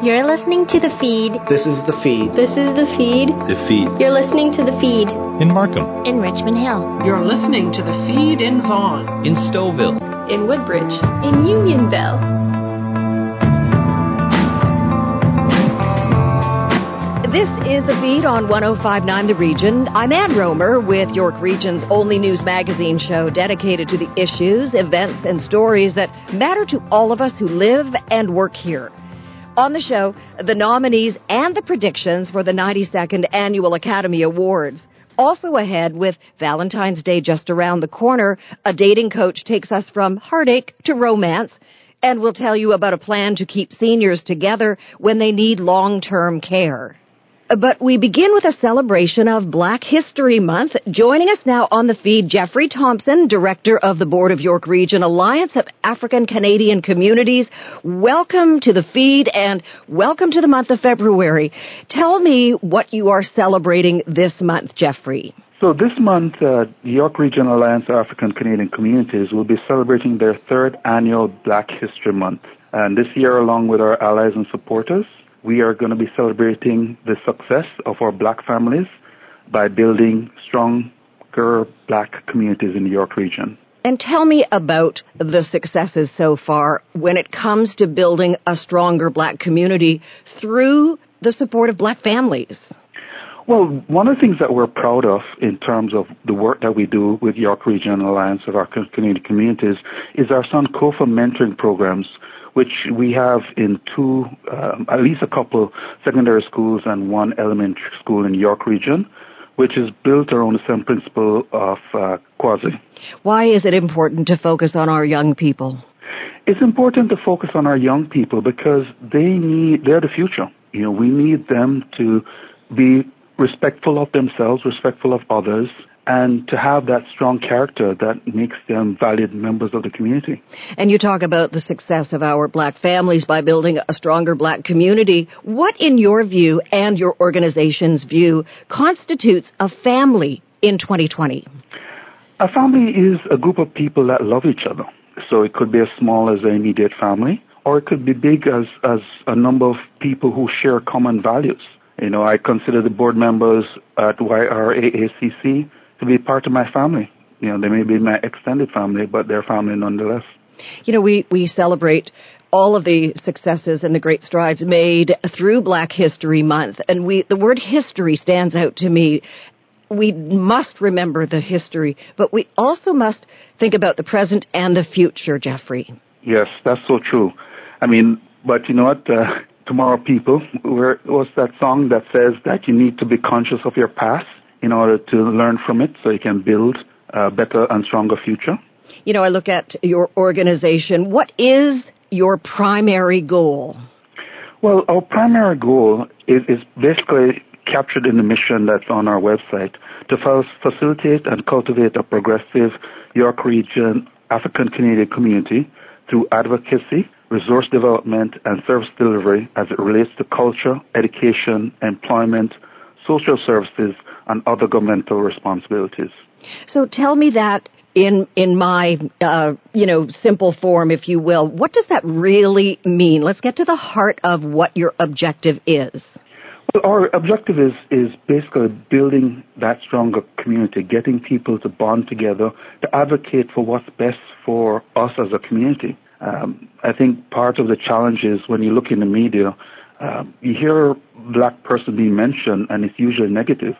You're listening to The Feed. This is The Feed. This is The Feed. The Feed. You're listening to The Feed. In Markham. In Richmond Hill. You're listening to The Feed in Vaughan. In Stouffville. In Woodbridge. In Unionville. This is the feed on 1059 The Region. I'm Ann Romer with York Region's only news magazine show dedicated to the issues, events, and stories that matter to all of us who live and work here. On the show, the nominees and the predictions for the 92nd Annual Academy Awards. Also ahead with Valentine's Day just around the corner, a dating coach takes us from heartache to romance, and we'll tell you about a plan to keep seniors together when they need long-term care. But we begin with a celebration of Black History Month. Joining us now on the feed, Jeffrey Thompson, Director of the Board of York Region Alliance of African Canadian Communities. Welcome to the feed and welcome to the month of February. Tell me what you are celebrating this month, Jeffrey. So this month, uh, the York Region Alliance of African Canadian Communities will be celebrating their third annual Black History Month. And this year, along with our allies and supporters, we are going to be celebrating the success of our black families by building stronger black communities in the York region. And tell me about the successes so far when it comes to building a stronger black community through the support of black families. Well, one of the things that we're proud of in terms of the work that we do with York Region Alliance of African community Communities is our Sankofa mentoring programs, which we have in two, um, at least a couple secondary schools and one elementary school in York Region, which is built around the same principle of uh, quasi. Why is it important to focus on our young people? It's important to focus on our young people because they need, they're the future. You know, we need them to be respectful of themselves, respectful of others, and to have that strong character that makes them valued members of the community. And you talk about the success of our black families by building a stronger black community. What, in your view and your organization's view, constitutes a family in 2020? A family is a group of people that love each other. So it could be as small as an immediate family, or it could be big as, as a number of people who share common values. You know, I consider the board members at YRAACC to be part of my family. You know, they may be my extended family, but they're family nonetheless. You know, we, we celebrate all of the successes and the great strides made through Black History Month. And we, the word history stands out to me. We must remember the history, but we also must think about the present and the future, Jeffrey. Yes, that's so true. I mean, but you know what? Uh, tomorrow people, where was that song that says that you need to be conscious of your past in order to learn from it so you can build a better and stronger future? You know, I look at your organization. What is your primary goal? Well, our primary goal is, is basically captured in the mission that's on our website to facilitate and cultivate a progressive York Region African Canadian community through advocacy, resource development, and service delivery as it relates to culture, education, employment, social services, and other governmental responsibilities. So tell me that in in my uh, you know simple form, if you will. What does that really mean? Let's get to the heart of what your objective is. Well, our objective is is basically building that stronger community, getting people to bond together, to advocate for what's best for us as a community. Um, I think part of the challenge is when you look in the media, um, you hear black person being mentioned, and it's usually negative.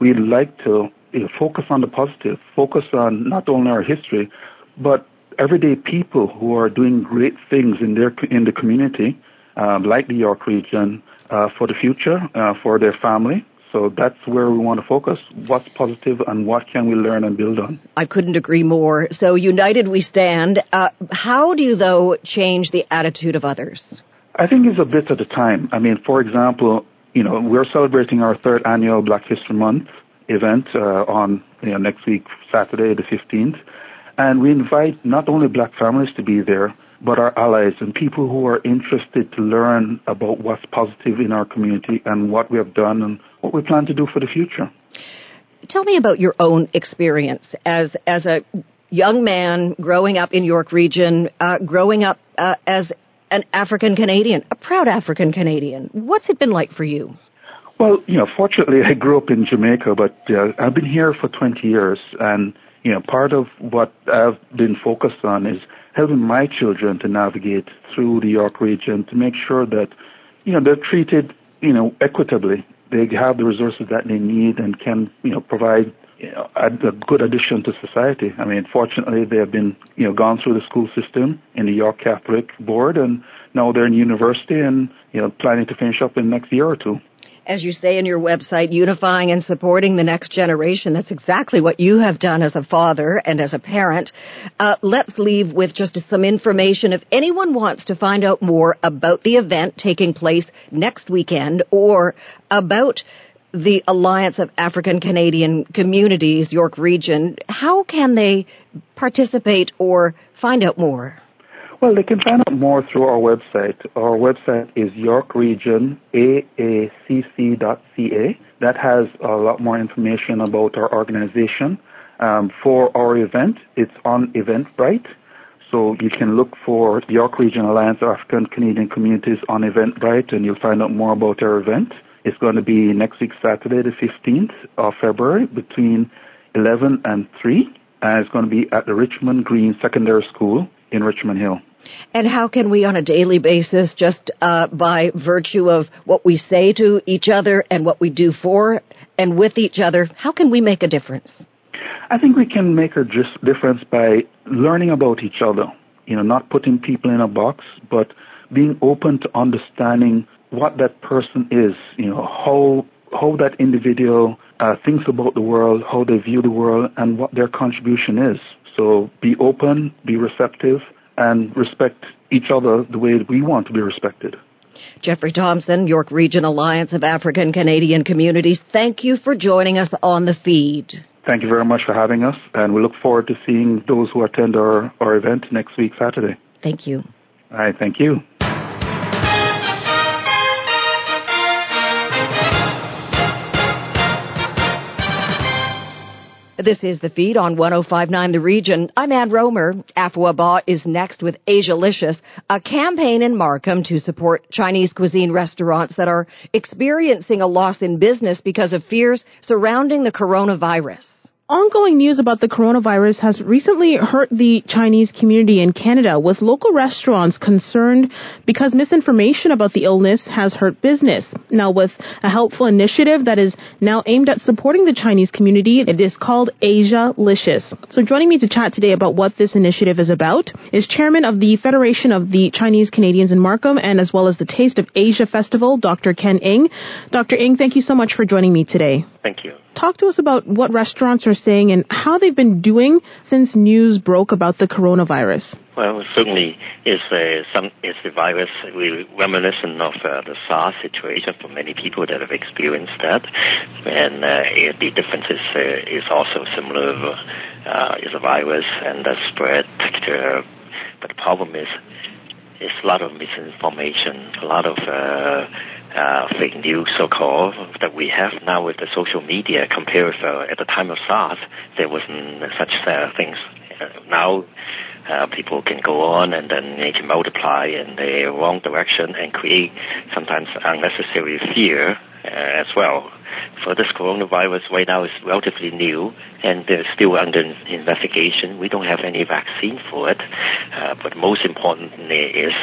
We'd like to you know, focus on the positive, focus on not only our history, but everyday people who are doing great things in their in the community, um, like the York region, uh, for the future, uh, for their family. So that's where we want to focus. What's positive and what can we learn and build on? I couldn't agree more. So united we stand. Uh, how do you, though, change the attitude of others? I think it's a bit at a time. I mean, for example, you know, we're celebrating our third annual Black History Month event uh, on you know, next week, Saturday the 15th. And we invite not only black families to be there, but our allies and people who are interested to learn about what's positive in our community and what we have done and what we plan to do for the future. Tell me about your own experience as as a young man growing up in York Region, uh, growing up uh, as an African Canadian, a proud African Canadian. What's it been like for you? Well, you know, fortunately, I grew up in Jamaica, but uh, I've been here for 20 years, and you know, part of what I've been focused on is helping my children to navigate through the York region to make sure that, you know, they're treated, you know, equitably. They have the resources that they need and can, you know, provide you know, a, good addition to society. I mean, fortunately, they have been, you know, gone through the school system in the York Catholic Board, and now they're in university and, you know, planning to finish up in the next year or two as you say in your website, unifying and supporting the next generation. That's exactly what you have done as a father and as a parent. Uh, let's leave with just some information. If anyone wants to find out more about the event taking place next weekend or about the Alliance of African Canadian Communities, York Region, how can they participate or find out more? Well, they can find out more through our website. Our website is yorkregionaacc.ca. That has a lot more information about our organization. Um, for our event, it's on Eventbrite. So you can look for York Region Alliance of African Canadian Communities on Eventbrite and you'll find out more about our event. It's going to be next week, Saturday, the 15th of February between 11 and 3. And it's going to be at the Richmond Green Secondary School in Richmond Hill. And how can we, on a daily basis, just uh, by virtue of what we say to each other and what we do for and with each other, how can we make a difference? I think we can make a difference by learning about each other. You know, not putting people in a box, but being open to understanding what that person is. You know, how how that individual uh, thinks about the world, how they view the world, and what their contribution is. So be open, be receptive, and respect each other the way that we want to be respected. Jeffrey Thompson, York Region Alliance of African Canadian Communities, thank you for joining us on the feed. Thank you very much for having us, and we look forward to seeing those who attend our, our event next week, Saturday. Thank you. All right, thank you. This is the feed on 1059 The Region. I'm Ann Romer. Afua Ba is next with Asialicious, a campaign in Markham to support Chinese cuisine restaurants that are experiencing a loss in business because of fears surrounding the coronavirus ongoing news about the coronavirus has recently hurt the Chinese community in Canada, with local restaurants concerned because misinformation about the illness has hurt business. Now, with a helpful initiative that is now aimed at supporting the Chinese community, it is called Asialicious. So, joining me to chat today about what this initiative is about is Chairman of the Federation of the Chinese Canadians in Markham and as well as the Taste of Asia Festival, Dr. Ken Ng. Dr. Ng, thank you so much for joining me today. Thank you. Talk to us about what restaurants are saying and how they've been doing since news broke about the coronavirus. Well, certainly is uh, some is the virus reminiscent of uh, the SARS situation for many people that have experienced that, and uh, the difference is uh, is also similar. Uh, is a virus and the spread, uh, but the problem is, is a lot of misinformation, a lot of uh, fake news, so-called, that we have now with the social media compared with uh, at the time of SARS, there wasn't such uh, things. Uh, now uh, people can go on and then they can multiply in the wrong direction and create sometimes unnecessary fear uh, as well. For this coronavirus right now is relatively new and they're still under investigation. We don't have any vaccine for it, but most importantly is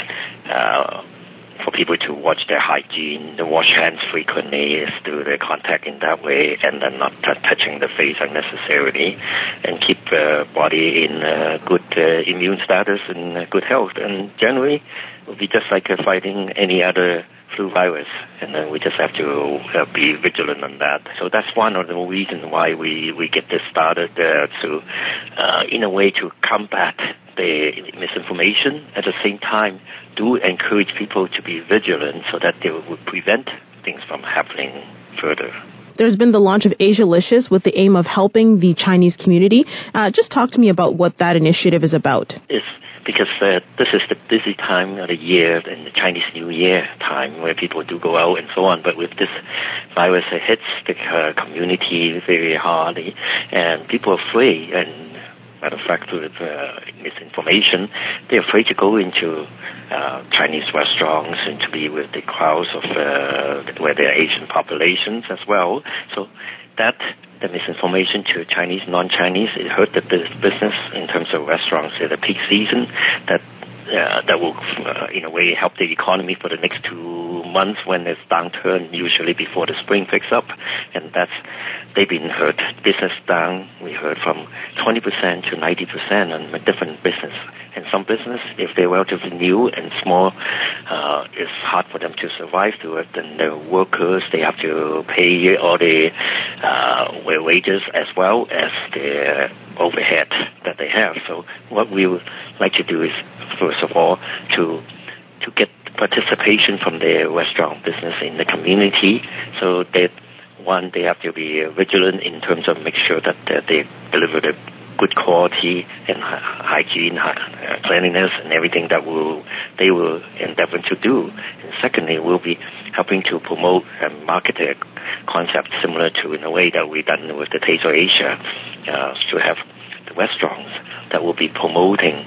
for people to watch their hygiene, to wash hands frequently, do their contact in that way, and then not t- touching the face unnecessarily, and keep the uh, body in uh, good uh, immune status and good health. And generally, it will be just like uh, fighting any other flu virus, and then we just have to uh, be vigilant on that. So that's one of the reasons why we, we get this started uh, to, uh, in a way, to combat the misinformation. At the same time, do encourage people to be vigilant so that they will prevent things from happening further. There's been the launch of Asialicious with the aim of helping the Chinese community. Uh, just talk to me about what that initiative is about. It's because uh, this is the busy time of the year and the Chinese New Year time where people do go out and so on. But with this virus, it hits the uh, community very hard and people are afraid and matter of fact, with uh, misinformation, they're afraid to go into uh, Chinese restaurants and to be with the crowds of uh, where there are Asian populations as well. So that the misinformation to Chinese, non-Chinese, it hurt the business in terms of restaurants at the peak season. That uh, that will, uh, in a way, help the economy for the next two months when there's downturn, usually before the spring picks up. And that's, they've been hurt. Business down, we heard from 20% to 90% on different business. And some business, if they're relatively new and small, uh, it's hard for them to survive through it. And the workers, they have to pay all the uh, wages as well as the overhead that they have. So what we would like to do is, first of all, to to get participation from the restaurant business in the community, so that one they have to be vigilant in terms of make sure that uh, they deliver the good quality and hygiene, uh, cleanliness, and everything that will they will endeavor to do. And secondly, we'll be helping to promote and market a concept similar to in a way that we've done with the Taste of Asia, uh, to have the restaurants that will be promoting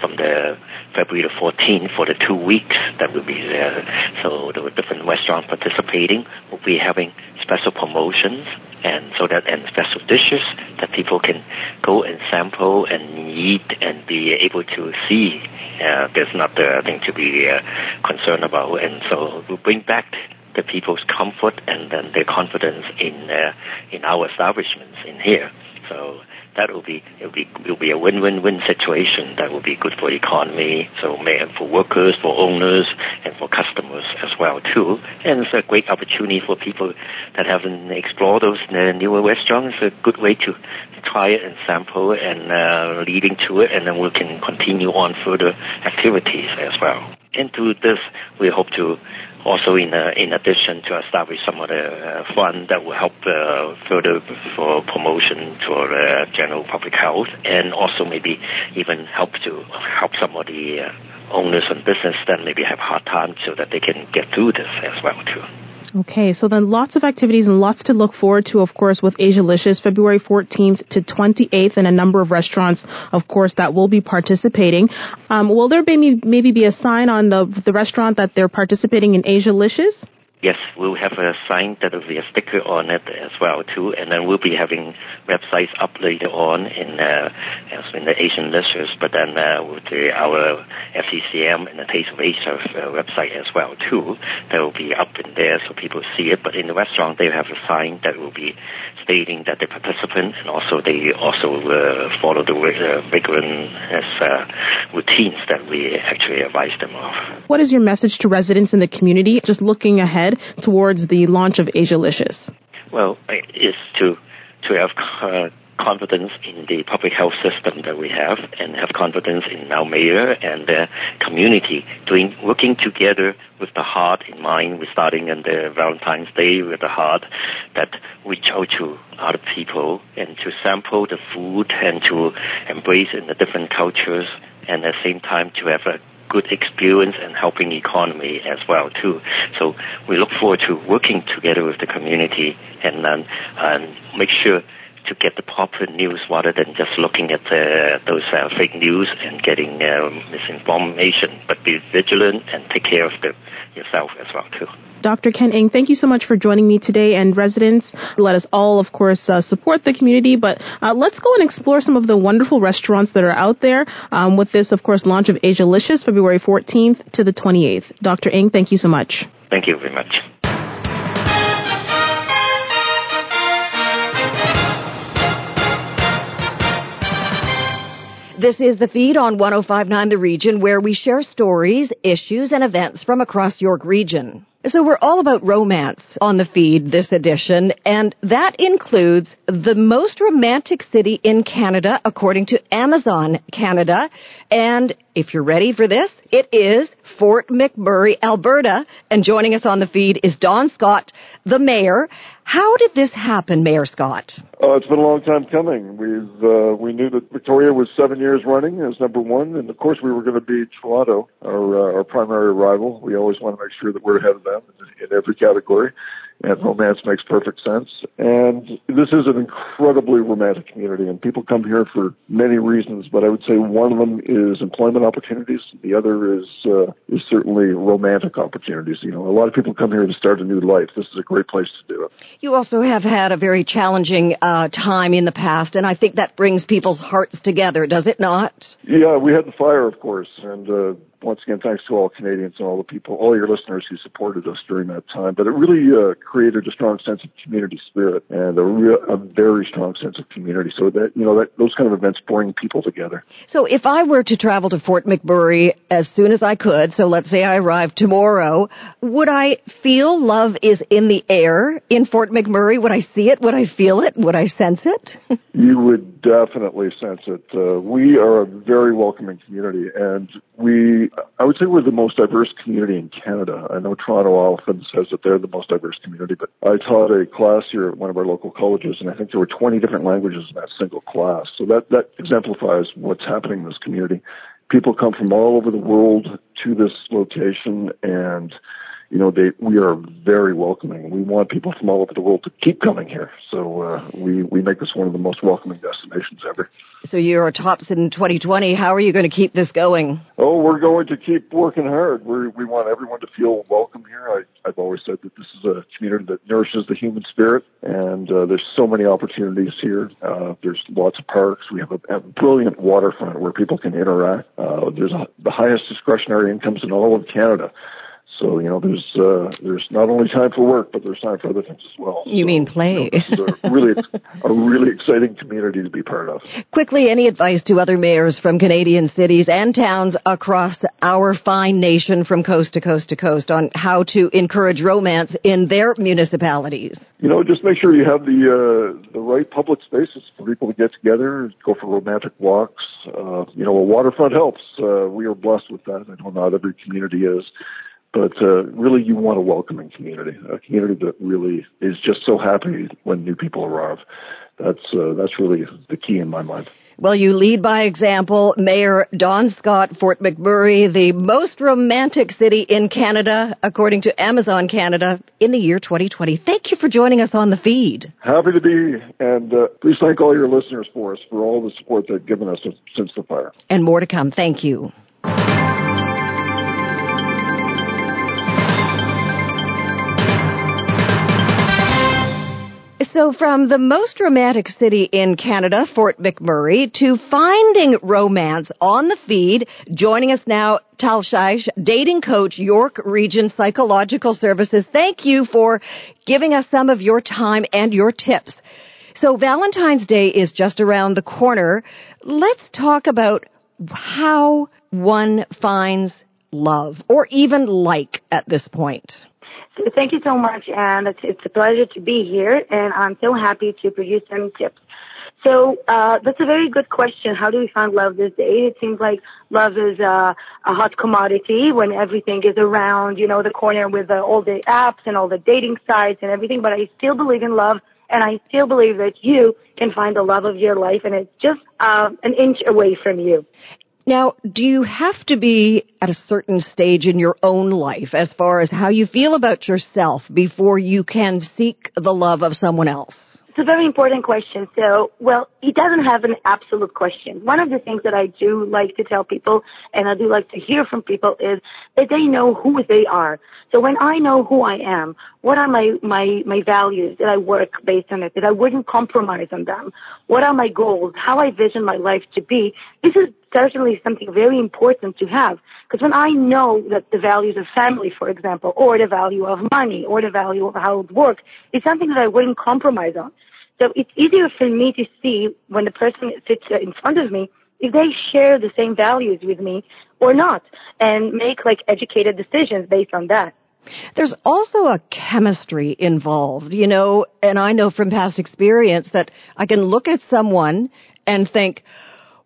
from the February the 14th for the two weeks that will be there. So there were different restaurants participating. We'll be having special promotions and so that and special dishes that people can go and sample and eat and be able to see. Uh, there's not a thing to be uh, concerned about, and so we'll bring back the people's comfort and then their confidence in uh, in our establishments in here. So that will be it will be will be a win-win-win situation that will be good for the economy, so for workers, for owners, and for customers as well too. And it's a great opportunity for people that haven't explored those newer restaurants. It's a good way to try it and sample and uh, leading to it, and then we can continue on further activities as well. Through this, we hope to also in uh, in addition to establish some of the uh, fund that will help uh, further for promotion for uh, general public health, and also maybe even help to help some of the uh, owners and business that maybe have hard time so that they can get through this as well too. Okay, so then lots of activities and lots to look forward to, of course, with Asialicious, February 14th to 28th, and a number of restaurants, of course, that will be participating. Um, will there be maybe be a sign on the the restaurant that they're participating in Asialicious? Yes, we'll have a sign that will be a sticker on it as well too, and then we'll be having websites up later on in uh, in the Asian Asialicious, but then uh, with the, our FCCM and the Taste of Asia uh, website as well too. That will be up in there so people see it. But in the restaurant, they have a sign that will be stating that the participant and also they also uh, follow the uh, rigorous uh, routines that we actually advise them of. What is your message to residents in the community? Just looking ahead towards the launch of Asialicious? Well, it's to to have uh, confidence in the public health system that we have and have confidence in our mayor and the community doing working together with the heart in mind. We're starting on the Valentine's Day with the heart that reach out to other people and to sample the food and to embrace in the different cultures and at the same time to have a good experience and helping economy as well too. So we look forward to working together with the community and um, and make sure to get the proper news rather than just looking at uh, those uh, fake news and getting um, misinformation. But be vigilant and take care of the, yourself as well too. Dr. Ken Ng, thank you so much for joining me today. And residents, let us all, of course, uh, support the community. But uh, let's go and explore some of the wonderful restaurants that are out there um, with this, of course, launch of Asia Asialicious, February 14th to the 28th. Dr. Ng, thank you so much. Thank you very much. This is the feed on 1059 The Region where we share stories, issues, and events from across York Region. So we're all about romance on the feed this edition, and that includes the most romantic city in Canada according to Amazon Canada. And if you're ready for this, it is Fort McMurray, Alberta. And joining us on the feed is Don Scott, the mayor. How did this happen, Mayor Scott? Uh, it's been a long time coming. We've uh, we knew that Victoria was seven years running as number one, and of course we were going to beat Toronto, our uh, our primary rival. We always want to make sure that we're ahead of them in, in every category, and romance makes perfect sense. And this is an incredibly romantic community, and people come here for many reasons. But I would say one of them is employment opportunities. The other is uh, is certainly romantic opportunities. You know, a lot of people come here to start a new life. This is a great place to do it. You also have had a very challenging uh, time in the past, and I think that brings people's hearts together, does it not? Yeah, we had the fire, of course, and uh, once again, thanks to all Canadians and all the people, all your listeners who supported us during that time. But it really uh, created a strong sense of community spirit and a, real, a very strong sense of community. So that you know that those kind of events bring people together. So if I were to travel to Fort McMurray as soon as I could, so let's say I arrive tomorrow, would I feel love is in the air in Fort McMurray? Would I see it? Would I feel it? Would I sense it? you would definitely sense it. Uh, we are a very welcoming community, and we I would say we're the most diverse community in Canada. I know Toronto often says that they're the most diverse community, but I taught a class here at one of our local colleges, and I think there were 20 different languages in that single class. So that, that exemplifies what's happening in this community. People come from all over the world to this location, and you know, they, we are very welcoming. We want people from all over the world to keep coming here. So uh, we we make this one of the most welcoming destinations ever. So you're a tops in 2020. How are you going to keep this going? Oh, we're going to keep working hard. We we want everyone to feel welcome here. I, I've always said that this is a community that nourishes the human spirit, and uh, there's so many opportunities here. Uh, there's lots of parks. We have a, a brilliant waterfront where people can interact. Uh, there's a, the highest discretionary incomes in all of Canada. So you know, there's uh, there's not only time for work, but there's time for other things as well. You so, mean play? You know, this is a really a really exciting community to be part of. Quickly, any advice to other mayors from Canadian cities and towns across our fine nation, from coast to coast to coast, on how to encourage romance in their municipalities? You know, just make sure you have the uh, the right public spaces for people to get together, go for romantic walks. Uh, you know, a waterfront helps. Uh, we are blessed with that. I know not every community is but uh, really you want a welcoming community, a community that really is just so happy when new people arrive. That's uh, that's really the key in my mind. Well, you lead by example. Mayor Don Scott, Fort McMurray, the most romantic city in Canada, according to Amazon Canada, in the year 2020. Thank you for joining us on the feed. Happy to be, and uh, please thank all your listeners for us for all the support they've given us since the fire. And more to come. Thank you. So from the most romantic city in Canada, Fort McMurray, to finding romance on the feed, joining us now, Tal Shaish, dating coach, York Region Psychological Services. Thank you for giving us some of your time and your tips. So Valentine's Day is just around the corner. Let's talk about how one finds love or even like at this point. So thank you so much, and it's, it's a pleasure to be here, and I'm so happy to produce some tips. So uh, that's a very good question. How do we find love this day? It seems like love is uh, a hot commodity when everything is around, you know, the corner with uh, all the apps and all the dating sites and everything. But I still believe in love, and I still believe that you can find the love of your life, and it's just uh, an inch away from you. Now, do you have to be at a certain stage in your own life as far as how you feel about yourself before you can seek the love of someone else? It's a very important question. So, well, it doesn't have an absolute question. One of the things that I do like to tell people and I do like to hear from people is that they know who they are. So when I know who I am, what are my, my, my values that I work based on it, that I wouldn't compromise on them? What are my goals? How I vision my life to be? This is certainly something very important to have. Because when I know that the values of family, for example, or the value of money, or the value of how it works, is something that I wouldn't compromise on. So it's easier for me to see when the person sits in front of me if they share the same values with me or not and make like educated decisions based on that. There's also a chemistry involved, you know, and I know from past experience that I can look at someone and think,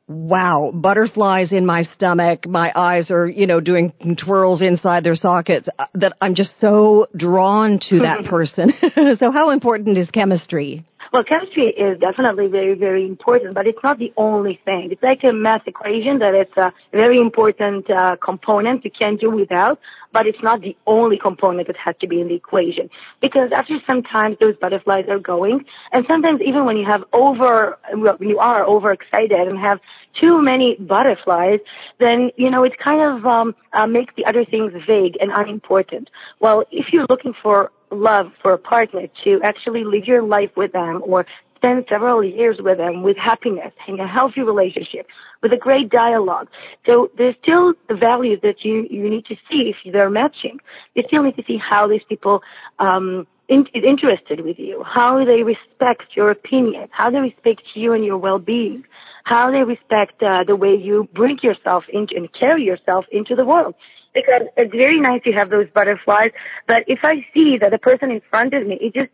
wow, butterflies in my stomach, my eyes are, you know, doing twirls inside their sockets, uh, that I'm just so drawn to that person. so how important is chemistry? Well, chemistry is definitely very, very important, but it's not the only thing. It's like a math equation that it's a very important uh, component you can't do without, but it's not the only component that has to be in the equation. Because after some time, those butterflies are going, and sometimes even when you have over, when you are overexcited and have too many butterflies, then, you know, it kind of um, uh, makes the other things vague and unimportant. Well, if you're looking for love for a partner to actually live your life with them or spend several years with them with happiness and a healthy relationship with a great dialogue. So there's still the values that you, you need to see if they're matching. You still need to see how these people, um, in, is interested with you, how they respect your opinion, how they respect you and your well-being, how they respect uh, the way you bring yourself into and carry yourself into the world because it's very nice to have those butterflies. But if I see that the person in front of me, it just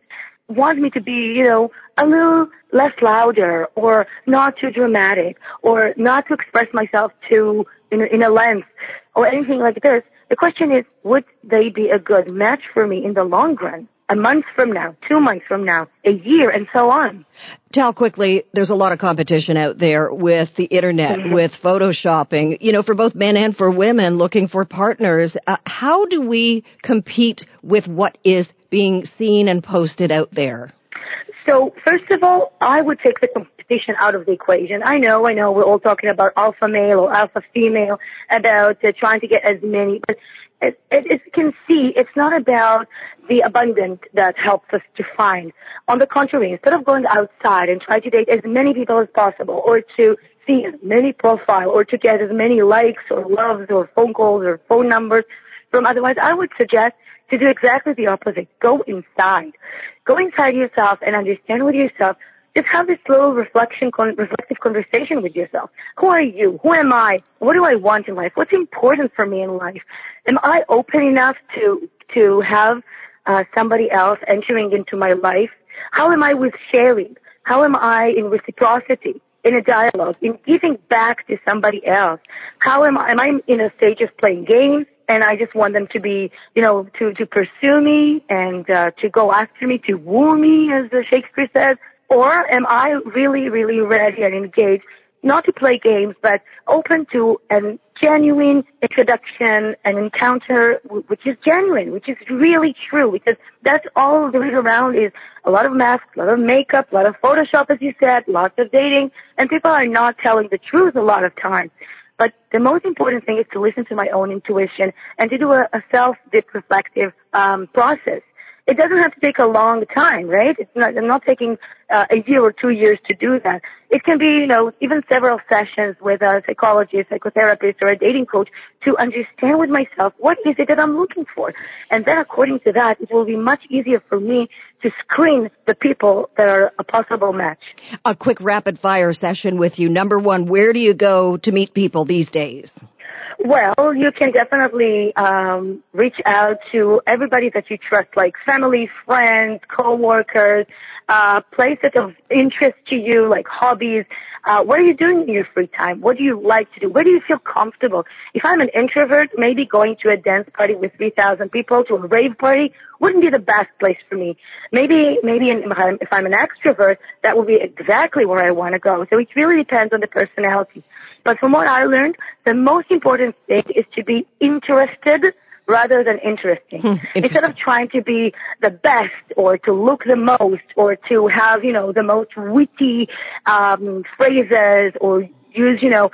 wants me to be, you know, a little less louder or not too dramatic or not to express myself too in, in a length or anything like this. The question is, would they be a good match for me in the long run? A month from now, two months from now, a year, and so on. Tell quickly, there's a lot of competition out there with the internet, mm-hmm. with photoshopping, you know, for both men and for women looking for partners. Uh, how do we compete with what is being seen and posted out there? So, first of all, I would take the competition out of the equation. I know, I know, we're all talking about alpha male or alpha female, about uh, trying to get as many, but as, as you can see, it's not about the abundance that helps us to find. On the contrary, instead of going outside and try to date as many people as possible or to see as many profiles or to get as many likes or loves or phone calls or phone numbers from otherwise, I would suggest to do exactly the opposite. Go inside. Go inside yourself and understand with yourself just have this little reflection, con- reflective conversation with yourself. Who are you? Who am I? What do I want in life? What's important for me in life? Am I open enough to to have uh, somebody else entering into my life? How am I with sharing? How am I in reciprocity? in a dialogue, in giving back to somebody else. How am I, am I in a stage of playing games? And I just want them to be, you know, to, to pursue me and, uh, to go after me, to woo me, as Shakespeare says. Or am I really, really ready and engaged, not to play games, but open to a genuine introduction, an encounter, which is genuine, which is really true, because that's all there is around is a lot of masks, a lot of makeup, a lot of Photoshop, as you said, lots of dating, and people are not telling the truth a lot of times. But the most important thing is to listen to my own intuition and to do a, a self-dip reflective um, process it doesn't have to take a long time, right? It's not, I'm not taking uh, a year or two years to do that. It can be, you know, even several sessions with a psychologist, psychotherapist, or a dating coach to understand with myself what is it that I'm looking for. And then according to that, it will be much easier for me to screen the people that are a possible match. A quick rapid fire session with you. Number one, where do you go to meet people these days? Well, you can definitely um, reach out to everybody that you trust, like family, friends, coworkers, uh, places of interest to you, like hobbies. Uh, what are you doing in your free time? What do you like to do? Where do you feel comfortable? If I'm an introvert, maybe going to a dance party with 3,000 people to a rave party wouldn't be the best place for me. Maybe, maybe if I'm an extrovert, that would be exactly where I want to go. So it really depends on the personality. But from what I learned, the most important thing is to be interested rather than interesting. Hmm, Instead of trying to be the best or to look the most or to have, you know, the most witty um, phrases or use, you know,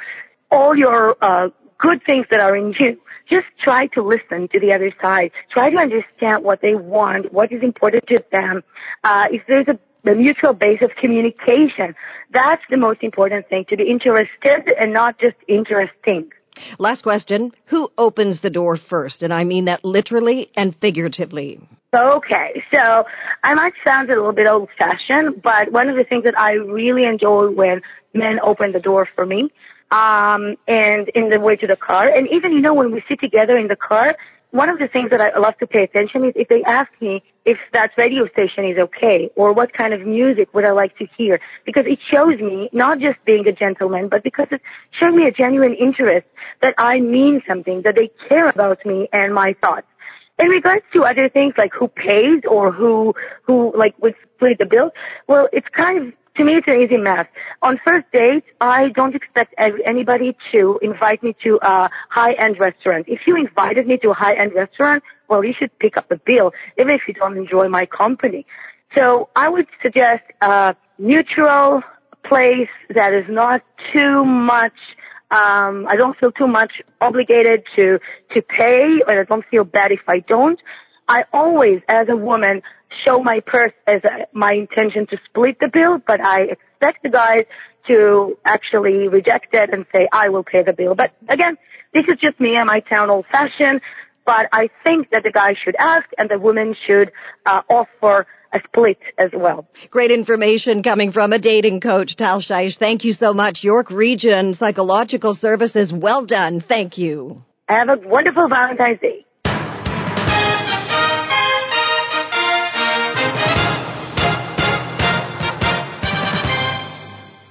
all your uh, good things that are in you. Just try to listen to the other side. Try to understand what they want, what is important to them. Uh, if there's a the mutual base of communication. That's the most important thing, to be interested and not just interesting. Last question. Who opens the door first? And I mean that literally and figuratively. Okay, so I might sound a little bit old fashioned, but one of the things that I really enjoy when men open the door for me, um, and in the way to the car, and even, you know, when we sit together in the car, one of the things that I love to pay attention is if they ask me if that radio station is okay or what kind of music would I like to hear. Because it shows me not just being a gentleman but because it shows me a genuine interest that I mean something that they care about me and my thoughts. In regards to other things like who pays or who who like would split the bill, well, it's kind of to me, it's an easy math. On first date, I don't expect anybody to invite me to a high-end restaurant. If you invited me to a high-end restaurant, well, you should pick up the bill, even if you don't enjoy my company. So I would suggest a neutral place that is not too much um, I don't feel too much obligated to to pay, and I don't feel bad if I don't. I always, as a woman, show my purse as a, my intention to split the bill, but I expect the guys to actually reject it and say, I will pay the bill. But again, this is just me. I might sound old fashioned, but I think that the guy should ask and the woman should uh, offer a split as well. Great information coming from a dating coach, Tal Shaish. Thank you so much. York Region Psychological Services, well done. Thank you. Have a wonderful Valentine's Day.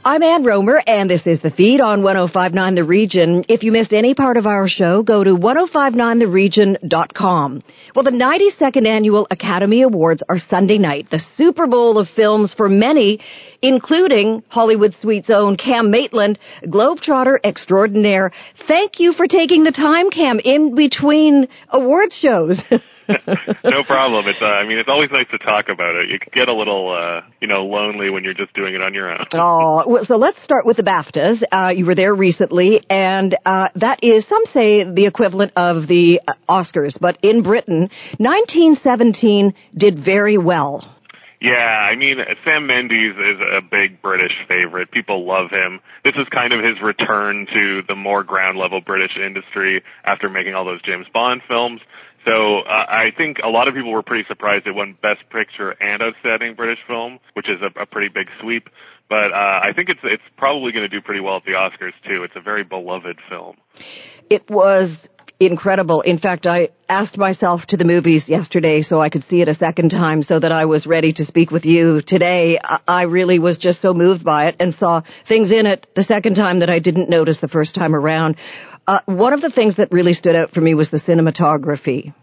I'm Ann Romer, and this is the feed on 1059 The Region. If you missed any part of our show, go to 1059theregion.com. Well, the 92nd Annual Academy Awards are Sunday night, the Super Bowl of films for many, including Hollywood Suite's own Cam Maitland, Globetrotter extraordinaire. Thank you for taking the time, Cam, in between awards shows. no problem. It's uh, I mean it's always nice to talk about it. You can get a little uh, you know lonely when you're just doing it on your own. oh, so let's start with the BAFTAs. Uh, you were there recently, and uh, that is some say the equivalent of the uh, Oscars, but in Britain, 1917 did very well. Yeah, I mean, Sam Mendes is a big British favorite. People love him. This is kind of his return to the more ground level British industry after making all those James Bond films. So uh, I think a lot of people were pretty surprised it won Best Picture and Outstanding British Film, which is a, a pretty big sweep. But uh, I think it's it's probably going to do pretty well at the Oscars too. It's a very beloved film. It was incredible. In fact, I asked myself to the movies yesterday so I could see it a second time so that I was ready to speak with you today. I really was just so moved by it and saw things in it the second time that I didn't notice the first time around. Uh, one of the things that really stood out for me was the cinematography.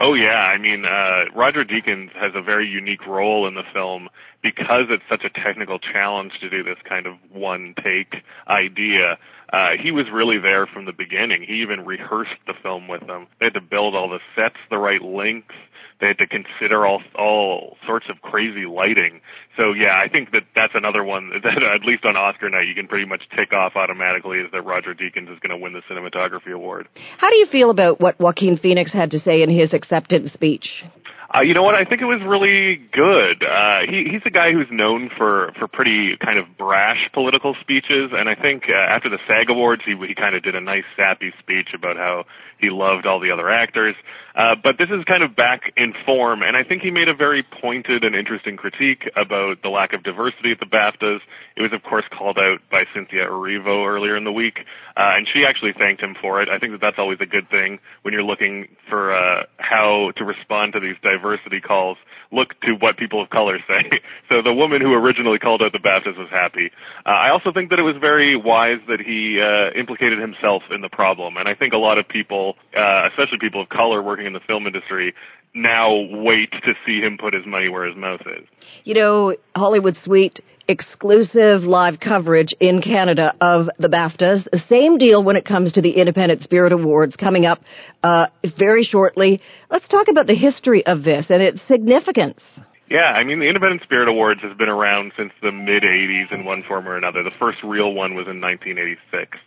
Oh yeah, I mean uh, Roger Deakins has a very unique role in the film because it's such a technical challenge to do this kind of one take idea. Uh, he was really there from the beginning. He even rehearsed the film with them. They had to build all the sets the right length. They had to consider all all sorts of crazy lighting. So yeah, I think that that's another one that at least on Oscar night you can pretty much tick off automatically is that Roger Deakins is going to win the cinematography award. How do you feel about what Joaquin Phoenix had to say in his acceptance speech? Uh, you know what? I think it was really good. Uh, he, he's a guy who's known for for pretty kind of brash political speeches, and I think uh, after the SAG Awards, he he kind of did a nice sappy speech about how he loved all the other actors. Uh, but this is kind of back in form, and I think he made a very pointed and interesting critique about the lack of diversity at the BAFTAs. It was, of course, called out by Cynthia Erivo earlier in the week, uh, and she actually thanked him for it. I think that that's always a good thing when you're looking for uh, how to respond to these diversity calls. Look to what people of color say. so the woman who originally called out the BAFTAs was happy. Uh, I also think that it was very wise that he uh, implicated himself in the problem, and I think a lot of people, uh, especially people of color working in the film industry, now wait to see him put his money where his mouth is. You know, Hollywood Suite exclusive live coverage in Canada of the BAFTAs. The same deal when it comes to the Independent Spirit Awards coming up uh, very shortly. Let's talk about the history of this and its significance. Yeah, I mean, the Independent Spirit Awards has been around since the mid 80s in one form or another. The first real one was in 1986.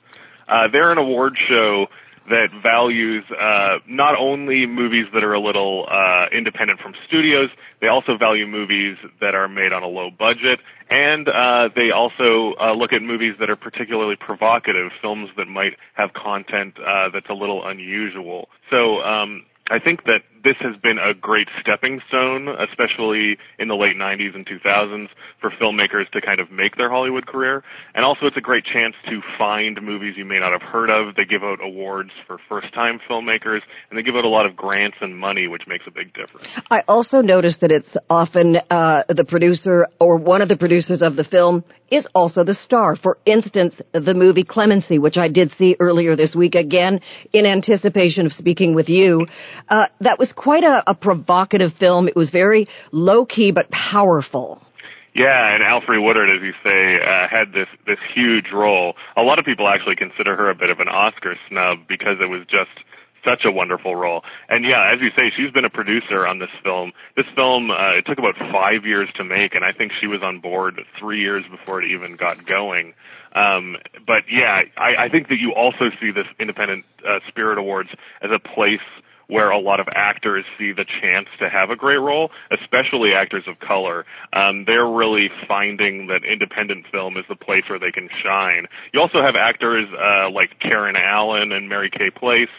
Uh, they're an award show that values uh, not only movies that are a little uh, independent from studios, they also value movies that are made on a low budget, and uh, they also uh, look at movies that are particularly provocative, films that might have content uh, that's a little unusual. So um, I think that this has been a great stepping stone, especially in the late 90s and 2000s, for filmmakers to kind of make their Hollywood career. And also, it's a great chance to find movies you may not have heard of. They give out awards for first time filmmakers, and they give out a lot of grants and money, which makes a big difference. I also noticed that it's often uh, the producer or one of the producers of the film is also the star. For instance, the movie Clemency, which I did see earlier this week again in anticipation of speaking with you, uh, that was was quite a, a provocative film. It was very low key but powerful. Yeah, and Alfre Woodard, as you say, uh, had this this huge role. A lot of people actually consider her a bit of an Oscar snub because it was just such a wonderful role. And yeah, as you say, she's been a producer on this film. This film uh, it took about five years to make, and I think she was on board three years before it even got going. Um, but yeah, I, I think that you also see this Independent uh, Spirit Awards as a place where a lot of actors see the chance to have a great role, especially actors of color. Um, they're really finding that independent film is the place where they can shine. You also have actors uh, like Karen Allen and Mary Kay Place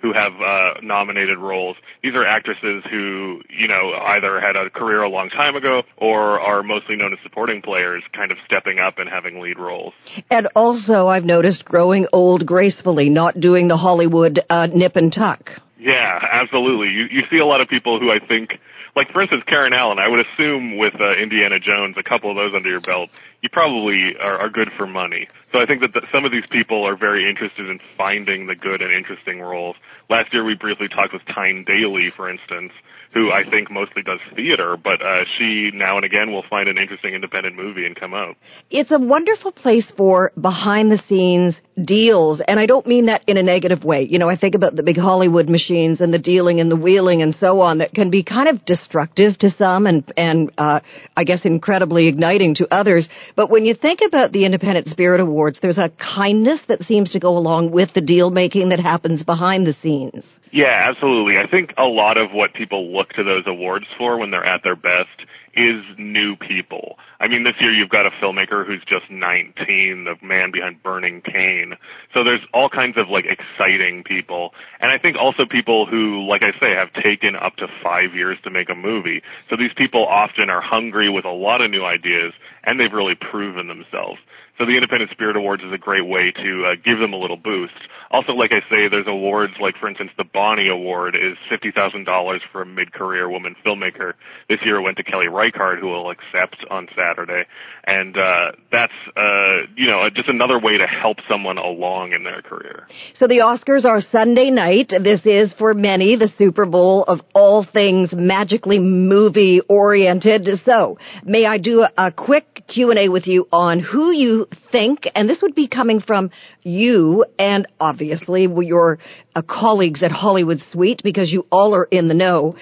who have uh, nominated roles. These are actresses who, you know, either had a career a long time ago or are mostly known as supporting players, kind of stepping up and having lead roles. And also, I've noticed growing old gracefully, not doing the Hollywood uh, nip and tuck. Yeah, absolutely. You you see a lot of people who I think like for instance Karen Allen, I would assume with uh, Indiana Jones, a couple of those under your belt, you probably are, are good for money. So I think that the, some of these people are very interested in finding the good and interesting roles. Last year we briefly talked with Tyne Daly, for instance, who I think mostly does theater, but uh, she now and again will find an interesting independent movie and come out. It's a wonderful place for behind the scenes deals, and I don't mean that in a negative way. You know, I think about the big Hollywood machines and the dealing and the wheeling and so on that can be kind of destructive to some and and uh, I guess incredibly igniting to others. But when you think about the Independent Spirit Awards, there's a kindness that seems to go along with the deal making that happens behind the scenes. Yeah, absolutely. I think a lot of what people look to those awards for when they're at their best is new people. I mean, this year you've got a filmmaker who's just 19, the man behind Burning Cane. So there's all kinds of like exciting people. And I think also people who, like I say, have taken up to five years to make a movie. So these people often are hungry with a lot of new ideas and they've really proven themselves. So the Independent Spirit Awards is a great way to uh, give them a little boost. Also, like I say, there's awards like, for instance, the Bonnie Award is fifty thousand dollars for a mid-career woman filmmaker. This year it went to Kelly Reichardt, who will accept on Saturday, and uh, that's uh, you know just another way to help someone along in their career. So the Oscars are Sunday night. This is for many the Super Bowl of all things magically movie oriented. So may I do a quick Q and A with you on who you think, and this would be coming from you and obviously your uh, colleagues at Hollywood Suite because you all are in the know.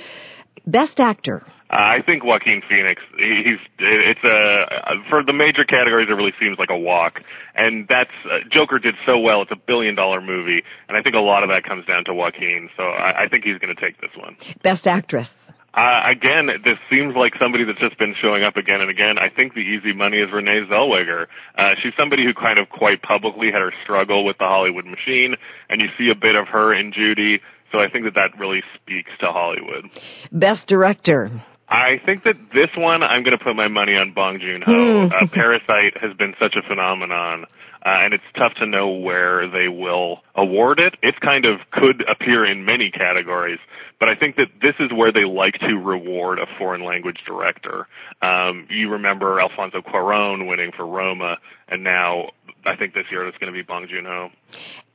Best actor. Uh, I think Joaquin Phoenix. He's it's a for the major categories. It really seems like a walk, and that's uh, Joker did so well. It's a billion dollar movie, and I think a lot of that comes down to Joaquin. So I, I think he's going to take this one. Best actress. Uh, again, this seems like somebody that's just been showing up again and again. I think the easy money is Renee Zellweger. Uh, she's somebody who kind of quite publicly had her struggle with the Hollywood machine, and you see a bit of her in Judy. So I think that that really speaks to Hollywood. Best director. I think that this one, I'm going to put my money on Bong Joon Ho. uh, Parasite has been such a phenomenon, uh, and it's tough to know where they will award it. It kind of could appear in many categories, but I think that this is where they like to reward a foreign language director. Um, you remember Alfonso Cuarón winning for Roma, and now I think this year it's going to be Bong Joon Ho.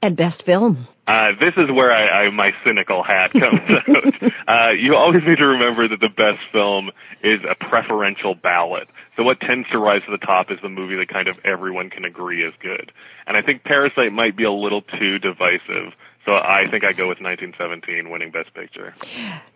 And best film. Uh, this is where I, I my cynical hat comes out. Uh, you always need to remember that the best film is a preferential ballot. So what tends to rise to the top is the movie that kind of everyone can agree is good. And I think Parasite might be a little too divisive. So I think I go with 1917 winning Best Picture.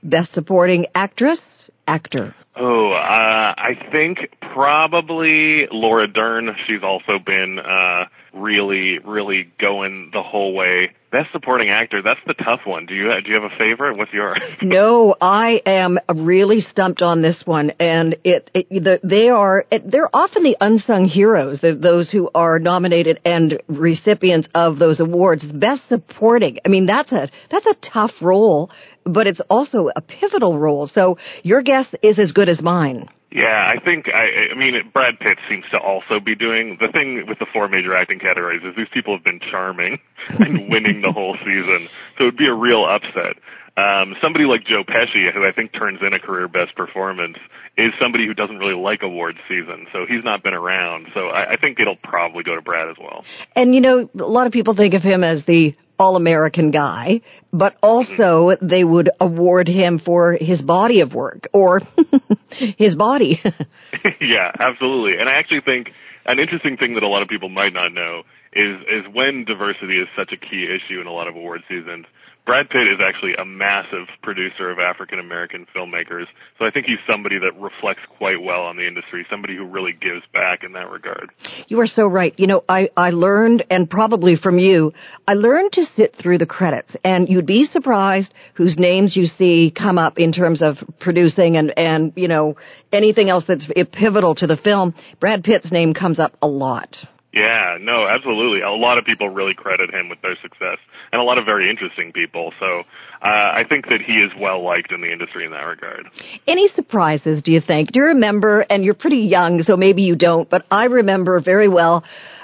Best Supporting Actress, Actor. Oh, uh, I think probably Laura Dern. She's also been uh, really, really going the whole way. Best Supporting Actor. That's the tough one. Do you do you have a favorite? What's yours? no, I am really stumped on this one, and it, it the, they are they're often the unsung heroes, those who are nominated and recipients of those awards. Best Supporting. I mean, that's a that's a tough role, but it's also a pivotal role. So your guess is as good as mine. Yeah, I think I, I mean Brad Pitt seems to also be doing the thing with the four major acting categories is these people have been charming and winning the whole season, so it'd be a real upset. Um, somebody like Joe Pesci, who I think turns in a career best performance, is somebody who doesn't really like awards season, so he's not been around. So I, I think it'll probably go to Brad as well. And you know, a lot of people think of him as the all American guy, but also they would award him for his body of work or his body. yeah, absolutely. And I actually think an interesting thing that a lot of people might not know is is when diversity is such a key issue in a lot of award seasons. Brad Pitt is actually a massive producer of African American filmmakers, so I think he's somebody that reflects quite well on the industry, somebody who really gives back in that regard. You are so right. You know, I, I learned, and probably from you, I learned to sit through the credits, and you'd be surprised whose names you see come up in terms of producing and, and, you know, anything else that's pivotal to the film. Brad Pitt's name comes up a lot. Yeah, no, absolutely. A lot of people really credit him with their success, and a lot of very interesting people. So uh, I think that he is well liked in the industry in that regard. Any surprises, do you think? Do you remember, and you're pretty young, so maybe you don't, but I remember very well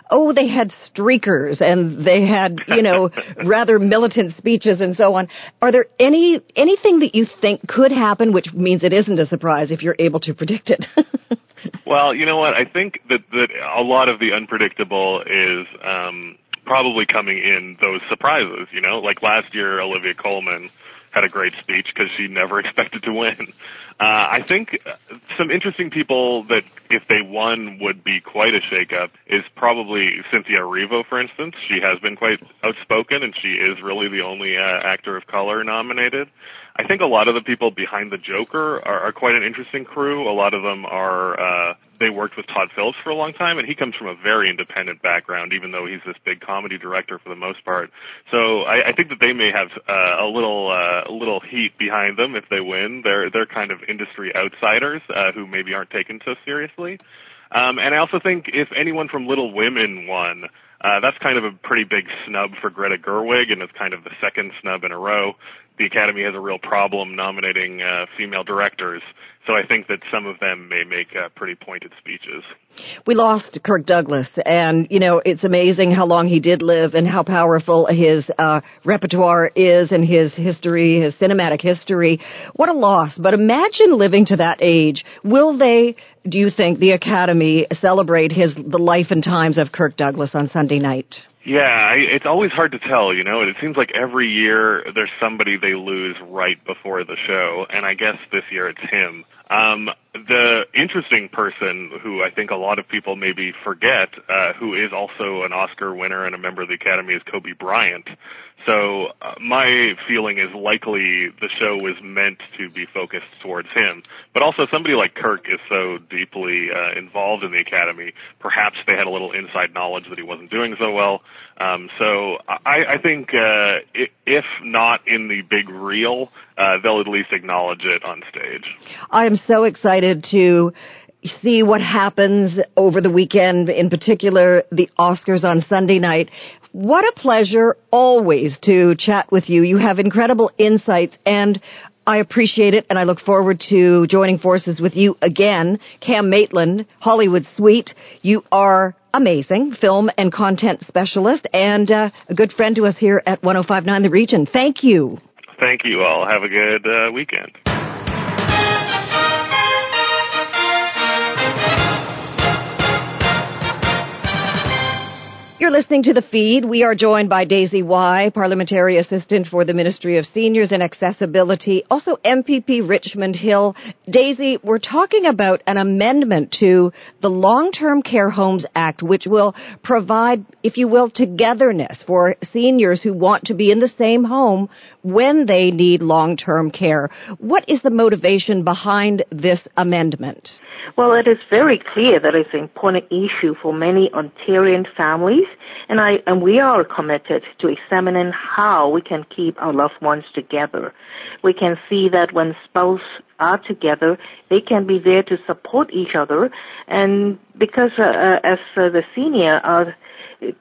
oh, they had streakers and they had, you know, rather militant speeches and so on. Are there any, anything that you think could happen, which means it isn't a surprise if you're able to predict it? well, you know what? I think that, that a lot of the unpredictable is, um, probably coming in those surprises, you know, like last year, Olivia Colman had a great speech because she never expected to win. Uh, I think some interesting people that, if they won, would be quite a shakeup is probably Cynthia Erivo, for instance. She has been quite outspoken, and she is really the only uh, actor of color nominated. I think a lot of the people behind the Joker are, are quite an interesting crew. A lot of them are uh, they worked with Todd Phillips for a long time, and he comes from a very independent background, even though he's this big comedy director for the most part. So I, I think that they may have uh, a little uh, a little heat behind them if they win. They're they're kind of industry outsiders uh, who maybe aren't taken so seriously. Um, and I also think if anyone from Little Women won, uh, that's kind of a pretty big snub for Greta Gerwig, and it's kind of the second snub in a row the Academy has a real problem nominating uh, female directors. So I think that some of them may make uh, pretty pointed speeches. We lost Kirk Douglas, and you know it's amazing how long he did live and how powerful his uh, repertoire is and his history, his cinematic history. What a loss! But imagine living to that age. Will they? Do you think the Academy celebrate his the life and times of Kirk Douglas on Sunday night? Yeah, I, it's always hard to tell, you know. It seems like every year there's somebody they lose right before the show, and I guess this year it's him. Um, the interesting person who I think a lot of people maybe forget, uh, who is also an Oscar winner and a member of the Academy, is Kobe Bryant. So uh, my feeling is likely the show was meant to be focused towards him. But also somebody like Kirk is so deeply uh, involved in the Academy. Perhaps they had a little inside knowledge that he wasn't doing so well. Um, so I, I think uh, if not in the big reel, uh, they'll at least acknowledge it on stage. I am so excited to see what happens over the weekend, in particular the Oscars on Sunday night. What a pleasure always to chat with you. You have incredible insights and I appreciate it and I look forward to joining forces with you again. Cam Maitland, Hollywood Suite. You are amazing film and content specialist and uh, a good friend to us here at 1059 The Region. Thank you. Thank you all. Have a good uh, weekend. You're listening to the feed. We are joined by Daisy Wai, Parliamentary Assistant for the Ministry of Seniors and Accessibility, also MPP Richmond Hill. Daisy, we're talking about an amendment to the Long-Term Care Homes Act, which will provide, if you will, togetherness for seniors who want to be in the same home when they need long-term care. What is the motivation behind this amendment? Well, it is very clear that it's an important issue for many Ontarian families, and I and we are committed to examining how we can keep our loved ones together. We can see that when spouses are together, they can be there to support each other, and because uh, uh, as uh, the senior are